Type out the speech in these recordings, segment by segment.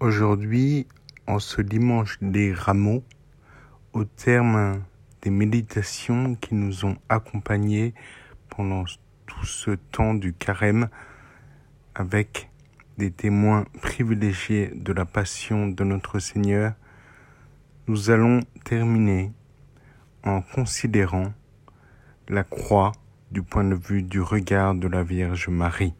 Aujourd'hui, en ce dimanche des rameaux, au terme des méditations qui nous ont accompagnés pendant tout ce temps du carême, avec des témoins privilégiés de la passion de notre Seigneur, nous allons terminer en considérant la croix du point de vue du regard de la Vierge Marie.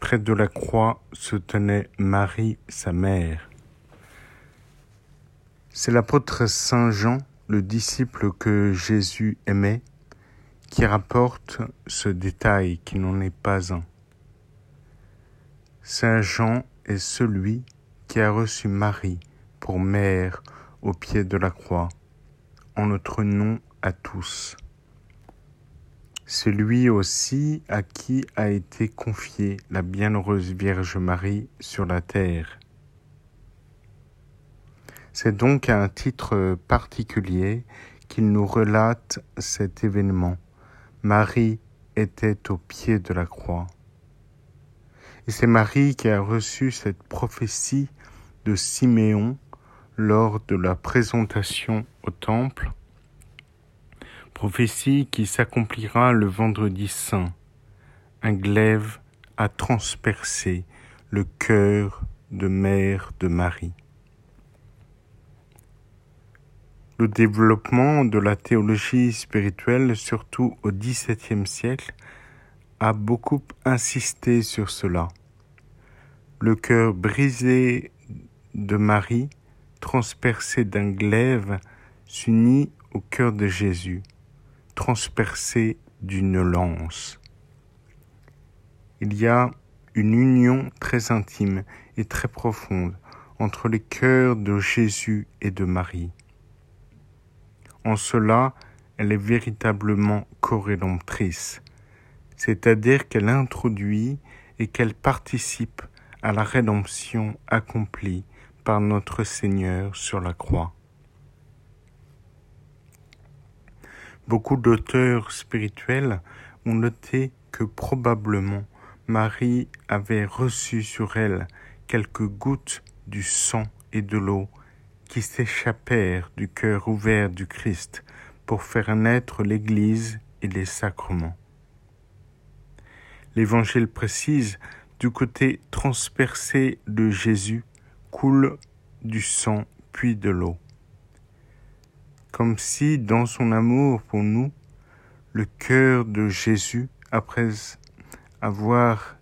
Près de la croix se tenait Marie, sa mère. C'est l'apôtre Saint Jean, le disciple que Jésus aimait, qui rapporte ce détail qui n'en est pas un. Saint Jean est celui qui a reçu Marie pour mère au pied de la croix, en notre nom à tous celui aussi à qui a été confiée la bienheureuse Vierge Marie sur la terre. C'est donc à un titre particulier qu'il nous relate cet événement. Marie était au pied de la croix. Et c'est Marie qui a reçu cette prophétie de Siméon lors de la présentation au temple prophétie qui s'accomplira le vendredi saint. Un glaive a transpercé le cœur de mère de Marie. Le développement de la théologie spirituelle, surtout au XVIIe siècle, a beaucoup insisté sur cela. Le cœur brisé de Marie, transpercé d'un glaive, s'unit au cœur de Jésus transpercé d'une lance. Il y a une union très intime et très profonde entre les cœurs de Jésus et de Marie. En cela, elle est véritablement corrédentrice, c'est-à-dire qu'elle introduit et qu'elle participe à la rédemption accomplie par notre Seigneur sur la croix. Beaucoup d'auteurs spirituels ont noté que probablement Marie avait reçu sur elle quelques gouttes du sang et de l'eau qui s'échappèrent du cœur ouvert du Christ pour faire naître l'Église et les sacrements. L'Évangile précise du côté transpercé de Jésus coule du sang puis de l'eau comme si dans son amour pour nous, le cœur de Jésus, après avoir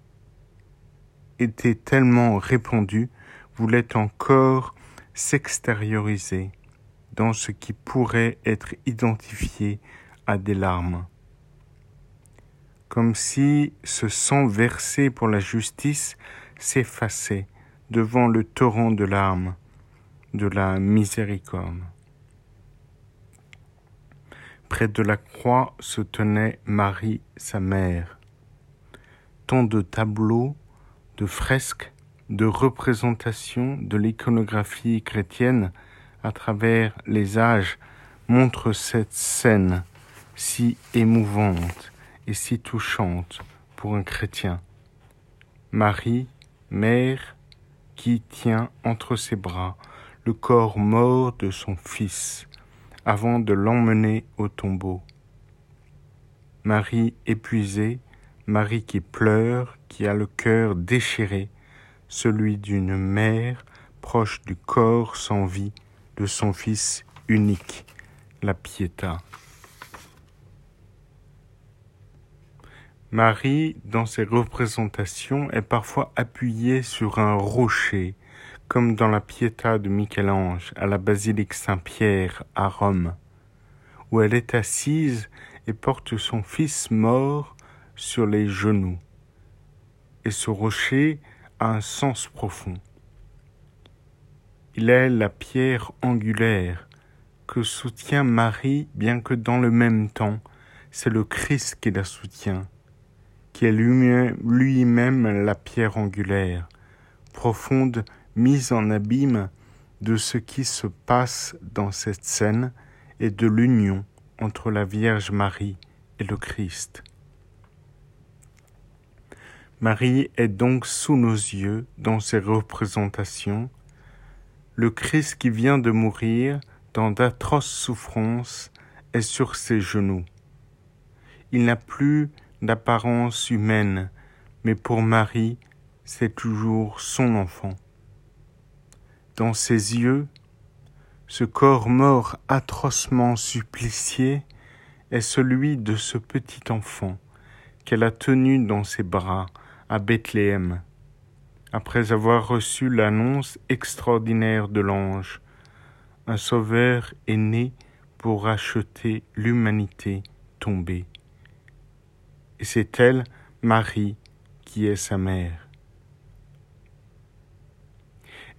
été tellement répandu, voulait encore s'extérioriser dans ce qui pourrait être identifié à des larmes. Comme si ce sang versé pour la justice s'effaçait devant le torrent de larmes de la miséricorde. Près de la croix se tenait Marie, sa mère. Tant de tableaux, de fresques, de représentations de l'iconographie chrétienne à travers les âges montrent cette scène si émouvante et si touchante pour un chrétien. Marie, mère, qui tient entre ses bras le corps mort de son fils, avant de l'emmener au tombeau. Marie épuisée, Marie qui pleure, qui a le cœur déchiré, celui d'une mère proche du corps sans vie de son fils unique, la Pietà. Marie, dans ses représentations, est parfois appuyée sur un rocher, comme dans la Pietà de Michel-Ange à la basilique Saint-Pierre à Rome, où elle est assise et porte son fils mort sur les genoux. Et ce rocher a un sens profond. Il est la pierre angulaire que soutient Marie, bien que dans le même temps, c'est le Christ qui la soutient, qui est lui-même la pierre angulaire, profonde mise en abîme de ce qui se passe dans cette scène et de l'union entre la Vierge Marie et le Christ. Marie est donc sous nos yeux dans ses représentations, le Christ qui vient de mourir dans d'atroces souffrances est sur ses genoux. Il n'a plus d'apparence humaine, mais pour Marie, c'est toujours son enfant. Dans ses yeux, ce corps mort atrocement supplicié est celui de ce petit enfant qu'elle a tenu dans ses bras à Bethléem, après avoir reçu l'annonce extraordinaire de l'ange. Un sauveur est né pour racheter l'humanité tombée. Et c'est elle, Marie, qui est sa mère.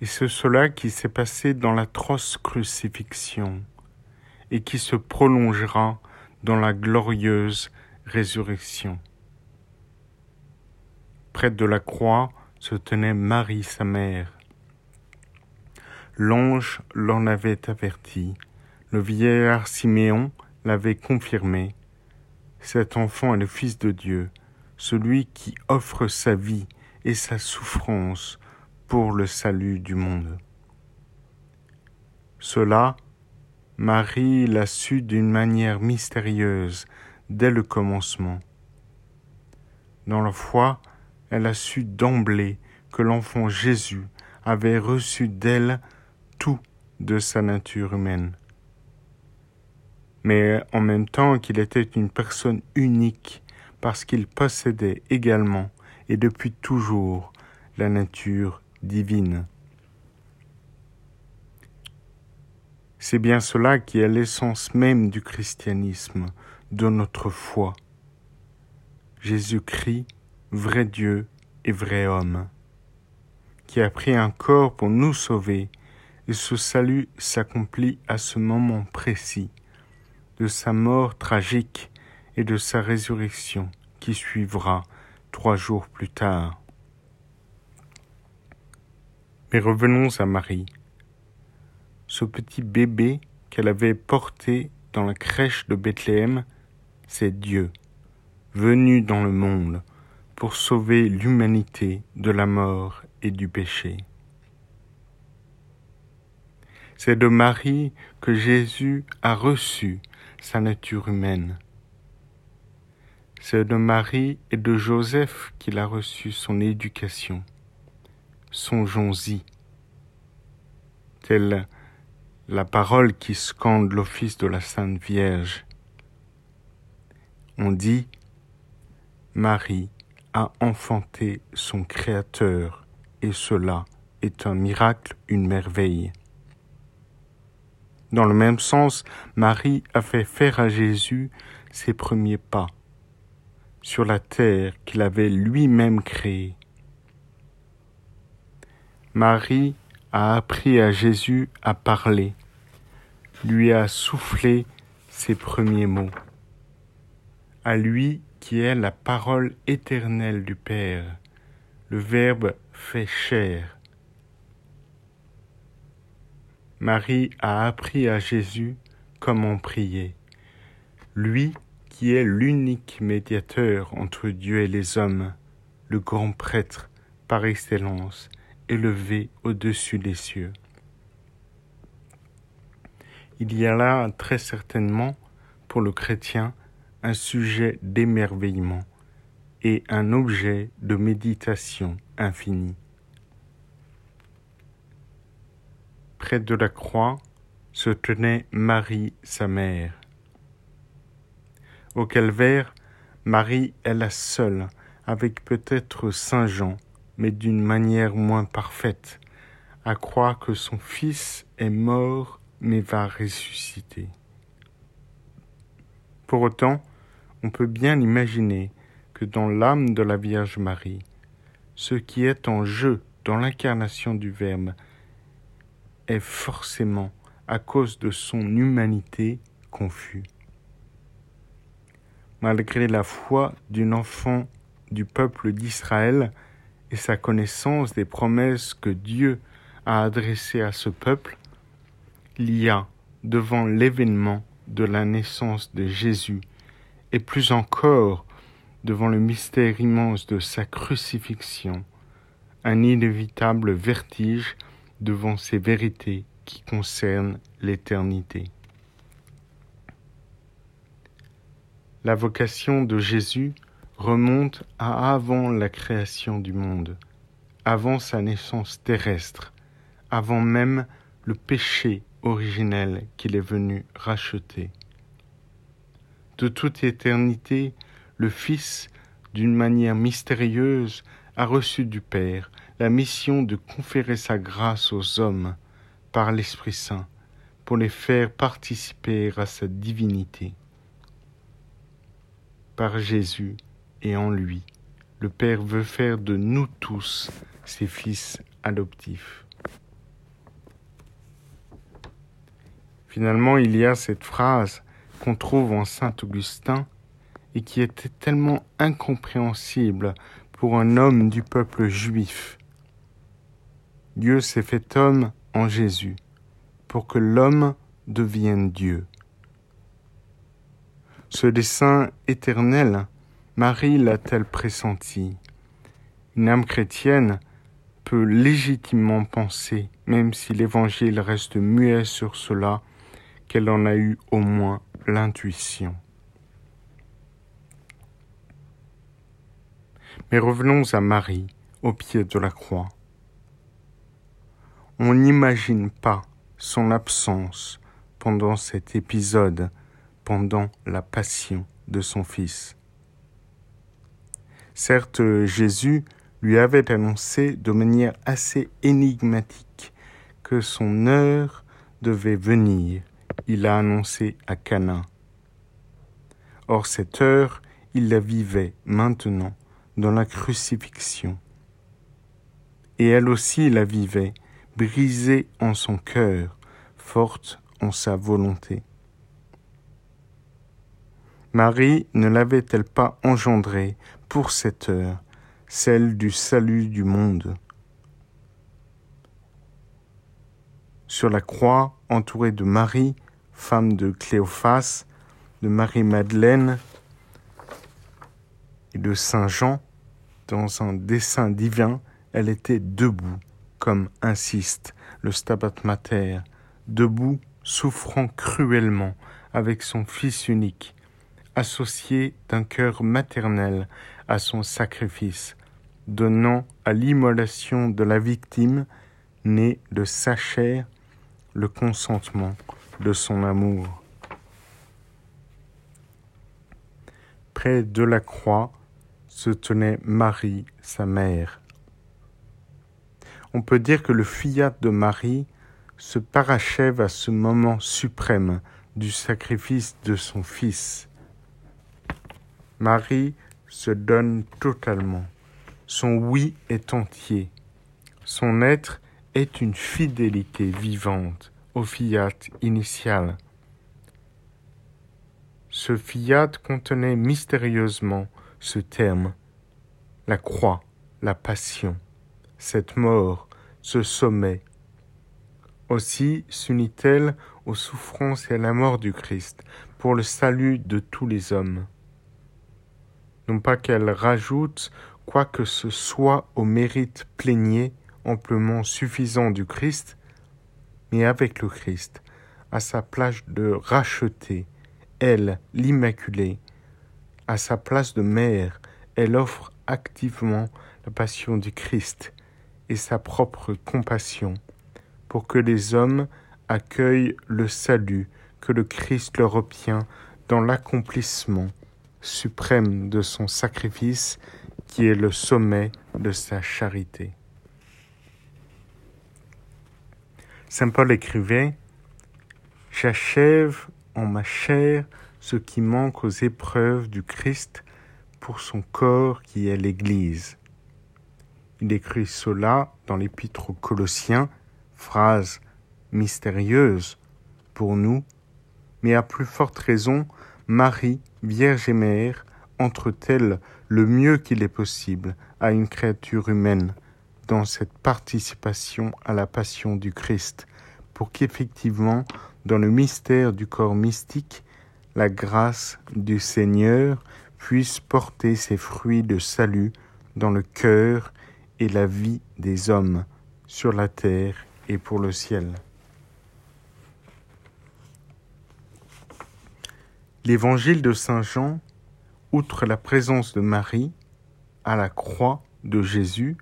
Et c'est cela qui s'est passé dans l'atroce crucifixion et qui se prolongera dans la glorieuse résurrection. Près de la croix se tenait Marie sa mère. L'ange l'en avait averti, le vieillard Siméon l'avait confirmé. Cet enfant est le Fils de Dieu, celui qui offre sa vie et sa souffrance pour le salut du monde. Cela, Marie l'a su d'une manière mystérieuse dès le commencement. Dans la foi, elle a su d'emblée que l'enfant Jésus avait reçu d'elle tout de sa nature humaine. Mais en même temps qu'il était une personne unique parce qu'il possédait également et depuis toujours la nature divine. C'est bien cela qui est l'essence même du christianisme, de notre foi. Jésus-Christ vrai Dieu et vrai homme, qui a pris un corps pour nous sauver, et ce salut s'accomplit à ce moment précis de sa mort tragique et de sa résurrection qui suivra trois jours plus tard. Mais revenons à Marie. Ce petit bébé qu'elle avait porté dans la crèche de Bethléem, c'est Dieu, venu dans le monde pour sauver l'humanité de la mort et du péché. C'est de Marie que Jésus a reçu sa nature humaine. C'est de Marie et de Joseph qu'il a reçu son éducation. Songeons-y. Telle la parole qui scande l'office de la Sainte Vierge. On dit Marie a enfanté son Créateur, et cela est un miracle, une merveille. Dans le même sens, Marie a fait faire à Jésus ses premiers pas sur la terre qu'il avait lui-même créée. Marie a appris à Jésus à parler, lui a soufflé ses premiers mots. À lui qui est la parole éternelle du Père, le Verbe fait chair. Marie a appris à Jésus comment prier, lui qui est l'unique médiateur entre Dieu et les hommes, le grand prêtre par excellence, élevé au-dessus des cieux. Il y a là très certainement, pour le chrétien, un sujet d'émerveillement et un objet de méditation infinie. Près de la croix se tenait Marie, sa mère. Au calvaire, Marie est la seule, avec peut-être Saint Jean, mais d'une manière moins parfaite, à croire que son Fils est mort mais va ressusciter. Pour autant, on peut bien imaginer que dans l'âme de la Vierge Marie, ce qui est en jeu dans l'incarnation du Verbe est forcément, à cause de son humanité, confus. Malgré la foi d'une enfant du peuple d'Israël et sa connaissance des promesses que Dieu a adressées à ce peuple, il y a, devant l'événement de la naissance de Jésus, et plus encore devant le mystère immense de sa crucifixion, un inévitable vertige devant ces vérités qui concernent l'éternité. La vocation de Jésus remonte à avant la création du monde, avant sa naissance terrestre, avant même le péché originel qu'il est venu racheter. De toute éternité, le Fils, d'une manière mystérieuse, a reçu du Père la mission de conférer sa grâce aux hommes par l'Esprit Saint pour les faire participer à sa divinité. Par Jésus et en lui, le Père veut faire de nous tous ses fils adoptifs. Finalement, il y a cette phrase qu'on trouve en Saint Augustin et qui était tellement incompréhensible pour un homme du peuple juif. Dieu s'est fait homme en Jésus pour que l'homme devienne Dieu. Ce dessein éternel, Marie l'a-t-elle pressenti? Une âme chrétienne peut légitimement penser, même si l'Évangile reste muet sur cela, qu'elle en a eu au moins l'intuition. Mais revenons à Marie, au pied de la croix. On n'imagine pas son absence pendant cet épisode, pendant la passion de son Fils. Certes, Jésus lui avait annoncé de manière assez énigmatique que son heure devait venir. Il l'a annoncé à Cana. Or cette heure, il la vivait maintenant dans la crucifixion. Et elle aussi la vivait, brisée en son cœur, forte en sa volonté. Marie ne l'avait-elle pas engendrée pour cette heure, celle du salut du monde? Sur la croix, entourée de Marie, femme de Cléophas, de Marie-Madeleine et de Saint Jean, dans un dessin divin, elle était debout, comme insiste le Stabat Mater, debout, souffrant cruellement avec son Fils unique, associé d'un cœur maternel à son sacrifice, donnant à l'immolation de la victime, née de sa chair, le consentement de son amour. Près de la croix, se tenait Marie, sa mère. On peut dire que le fiat de Marie se parachève à ce moment suprême du sacrifice de son Fils. Marie se donne totalement. Son oui est entier. Son être est une fidélité vivante au fiat initial. Ce fiat contenait mystérieusement ce terme, la croix, la passion, cette mort, ce sommet. Aussi s'unit-elle aux souffrances et à la mort du Christ pour le salut de tous les hommes. Non pas qu'elle rajoute quoi que ce soit au mérite plénier amplement suffisant du Christ, mais avec le Christ, à sa place de racheter, elle, l'Immaculée, à sa place de mère, elle offre activement la passion du Christ et sa propre compassion pour que les hommes accueillent le salut que le Christ leur obtient dans l'accomplissement suprême de son sacrifice qui est le sommet de sa charité. Saint Paul écrivait J'achève en ma chair ce qui manque aux épreuves du Christ pour son corps qui est l'Église. Il écrit cela dans l'épître aux Colossiens, phrase mystérieuse pour nous, mais à plus forte raison, Marie, Vierge et Mère, entre-t-elle le mieux qu'il est possible à une créature humaine dans cette participation à la passion du Christ, pour qu'effectivement, dans le mystère du corps mystique, la grâce du Seigneur puisse porter ses fruits de salut dans le cœur et la vie des hommes sur la terre et pour le ciel. L'évangile de Saint Jean, outre la présence de Marie à la croix de Jésus,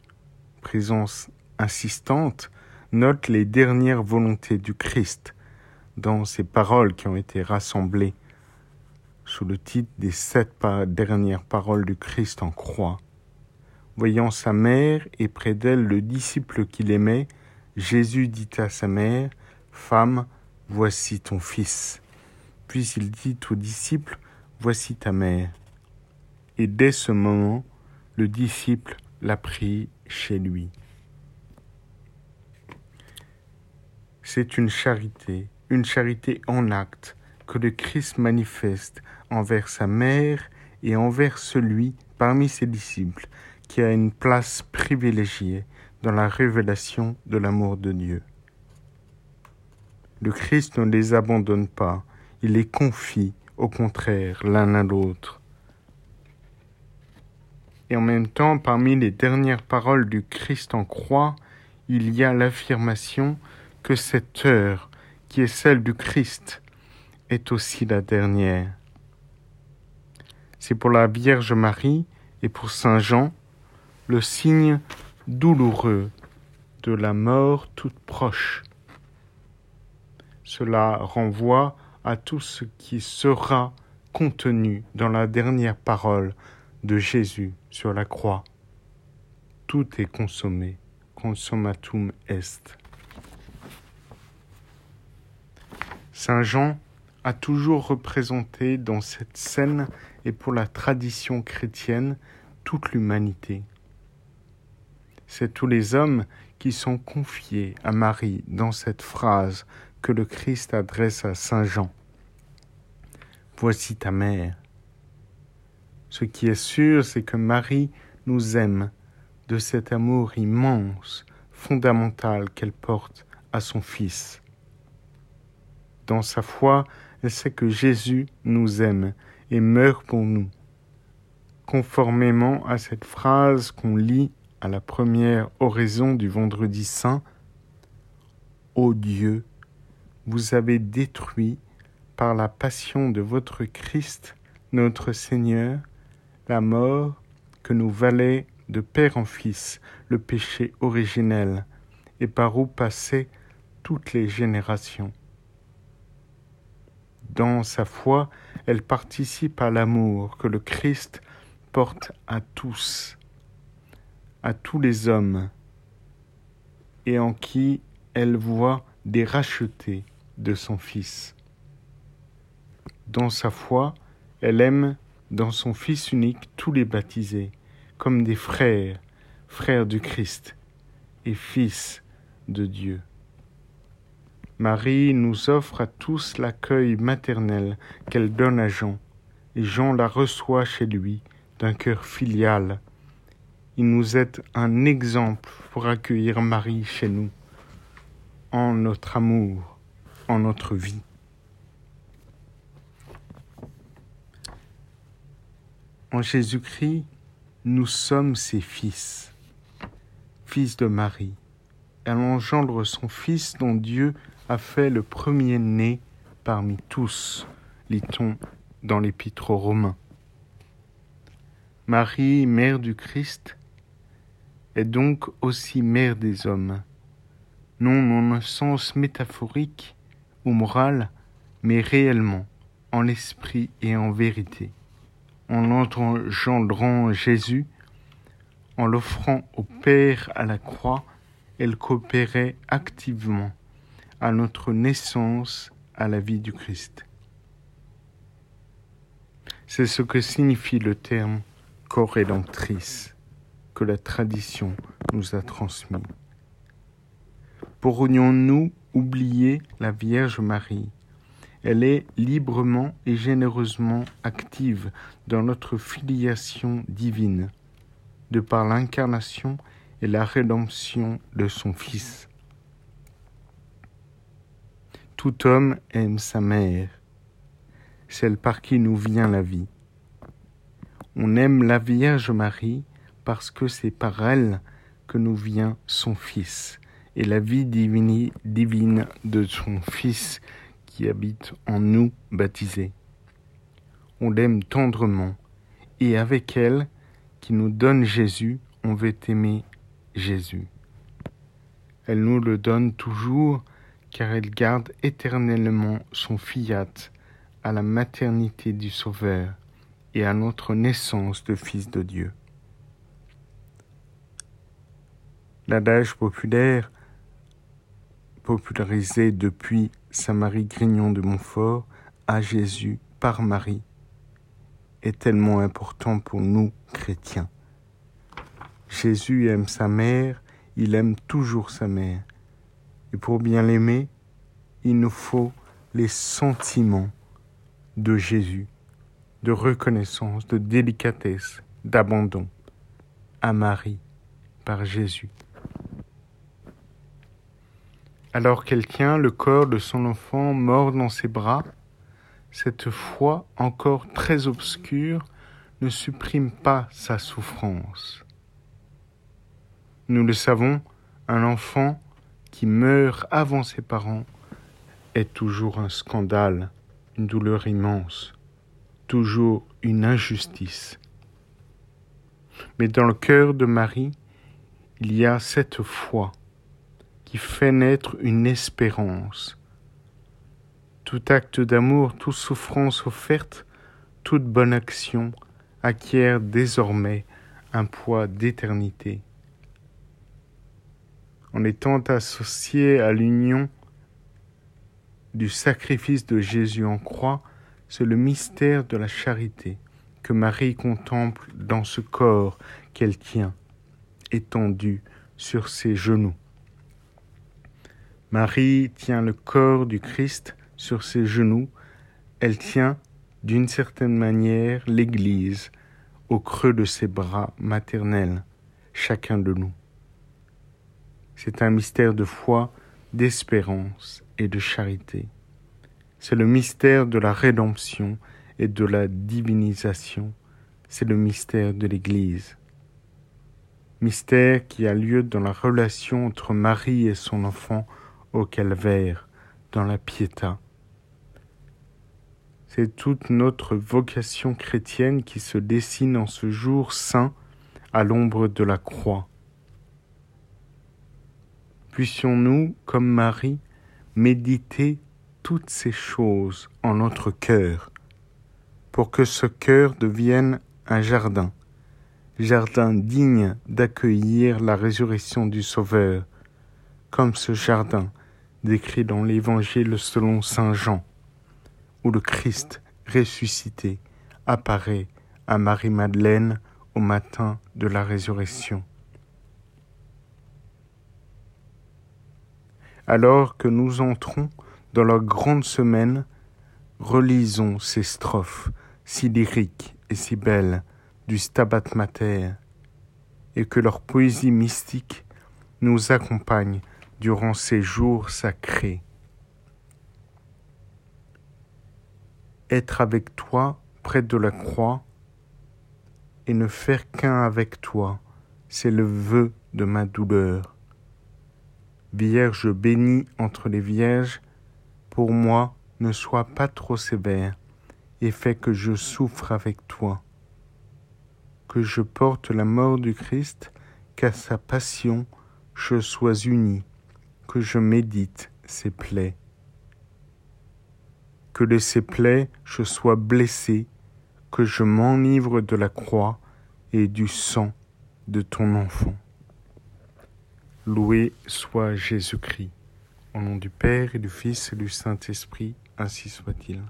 présence insistante, note les dernières volontés du Christ dans ces paroles qui ont été rassemblées sous le titre des sept dernières paroles du Christ en croix. Voyant sa mère et près d'elle le disciple qu'il aimait, Jésus dit à sa mère, Femme, voici ton fils. Puis il dit au disciple, Voici ta mère. Et dès ce moment, le disciple l'a pris chez lui. C'est une charité, une charité en acte que le Christ manifeste envers sa mère et envers celui parmi ses disciples qui a une place privilégiée dans la révélation de l'amour de Dieu. Le Christ ne les abandonne pas, il les confie au contraire l'un à l'autre. Et en même temps, parmi les dernières paroles du Christ en croix, il y a l'affirmation que cette heure, qui est celle du Christ, est aussi la dernière. C'est pour la Vierge Marie et pour Saint Jean le signe douloureux de la mort toute proche. Cela renvoie à tout ce qui sera contenu dans la dernière parole de Jésus sur la croix. Tout est consommé, consummatum est. Saint Jean a toujours représenté dans cette scène et pour la tradition chrétienne toute l'humanité. C'est tous les hommes qui sont confiés à Marie dans cette phrase que le Christ adresse à Saint Jean. Voici ta mère. Ce qui est sûr, c'est que Marie nous aime de cet amour immense, fondamental qu'elle porte à son Fils. Dans sa foi, elle sait que Jésus nous aime et meurt pour nous. Conformément à cette phrase qu'on lit à la première oraison du vendredi saint, Ô Dieu, vous avez détruit par la passion de votre Christ, notre Seigneur, la mort que nous valait de père en fils le péché originel, et par où passaient toutes les générations. Dans sa foi, elle participe à l'amour que le Christ porte à tous, à tous les hommes, et en qui elle voit des rachetés de son Fils. Dans sa foi, elle aime dans son Fils unique tous les baptisés, comme des frères, frères du Christ et fils de Dieu. Marie nous offre à tous l'accueil maternel qu'elle donne à Jean, et Jean la reçoit chez lui d'un cœur filial. Il nous est un exemple pour accueillir Marie chez nous, en notre amour, en notre vie. En Jésus-Christ, nous sommes ses fils, fils de Marie. Elle engendre son fils dont Dieu a fait le premier-né parmi tous, lit-on dans l'Épître aux Romains. Marie, mère du Christ, est donc aussi mère des hommes, non en un sens métaphorique ou moral, mais réellement, en l'esprit et en vérité en engendrant Jésus, en l'offrant au Père à la croix, elle coopérait activement à notre naissance à la vie du Christ. C'est ce que signifie le terme co-rédemptrice que la tradition nous a transmis. Pourrions-nous oublier la Vierge Marie? Elle est librement et généreusement active dans notre filiation divine, de par l'incarnation et la rédemption de son Fils. Tout homme aime sa mère, celle par qui nous vient la vie. On aime la Vierge Marie parce que c'est par elle que nous vient son Fils et la vie divine, de son Fils habite en nous baptisés. On l'aime tendrement et avec elle qui nous donne Jésus, on veut aimer Jésus. Elle nous le donne toujours car elle garde éternellement son fiat à la maternité du Sauveur et à notre naissance de Fils de Dieu. L'adage populaire, popularisé depuis Saint Marie Grignon de Montfort à Jésus par Marie, est tellement important pour nous chrétiens. Jésus aime sa mère, il aime toujours sa mère. Et pour bien l'aimer, il nous faut les sentiments de Jésus, de reconnaissance, de délicatesse, d'abandon à Marie par Jésus. Alors qu'elle tient le corps de son enfant mort dans ses bras, cette foi encore très obscure ne supprime pas sa souffrance. Nous le savons, un enfant qui meurt avant ses parents est toujours un scandale, une douleur immense, toujours une injustice. Mais dans le cœur de Marie, il y a cette foi qui fait naître une espérance. Tout acte d'amour, toute souffrance offerte, toute bonne action acquiert désormais un poids d'éternité. En étant associé à l'union du sacrifice de Jésus en croix, c'est le mystère de la charité que Marie contemple dans ce corps qu'elle tient, étendu sur ses genoux. Marie tient le corps du Christ sur ses genoux, elle tient d'une certaine manière l'Église au creux de ses bras maternels, chacun de nous. C'est un mystère de foi, d'espérance et de charité. C'est le mystère de la rédemption et de la divinisation. C'est le mystère de l'Église. Mystère qui a lieu dans la relation entre Marie et son enfant au calvaire, dans la piéta. C'est toute notre vocation chrétienne qui se dessine en ce jour saint à l'ombre de la croix. Puissions-nous, comme Marie, méditer toutes ces choses en notre cœur, pour que ce cœur devienne un jardin, jardin digne d'accueillir la résurrection du Sauveur, comme ce jardin décrit dans l'Évangile selon Saint Jean, où le Christ ressuscité apparaît à Marie-Madeleine au matin de la résurrection. Alors que nous entrons dans la grande semaine, relisons ces strophes si lyriques et si belles du Stabat Mater, et que leur poésie mystique nous accompagne durant ces jours sacrés. Être avec toi près de la croix et ne faire qu'un avec toi, c'est le vœu de ma douleur. Vierge bénie entre les vierges, pour moi ne sois pas trop sévère et fais que je souffre avec toi, que je porte la mort du Christ, qu'à sa passion je sois uni, que je médite ses plaies, que de ses plaies je sois blessé, que je m'enivre de la croix et du sang de ton enfant. Loué soit Jésus-Christ. Au nom du Père et du Fils et du Saint-Esprit, ainsi soit-il.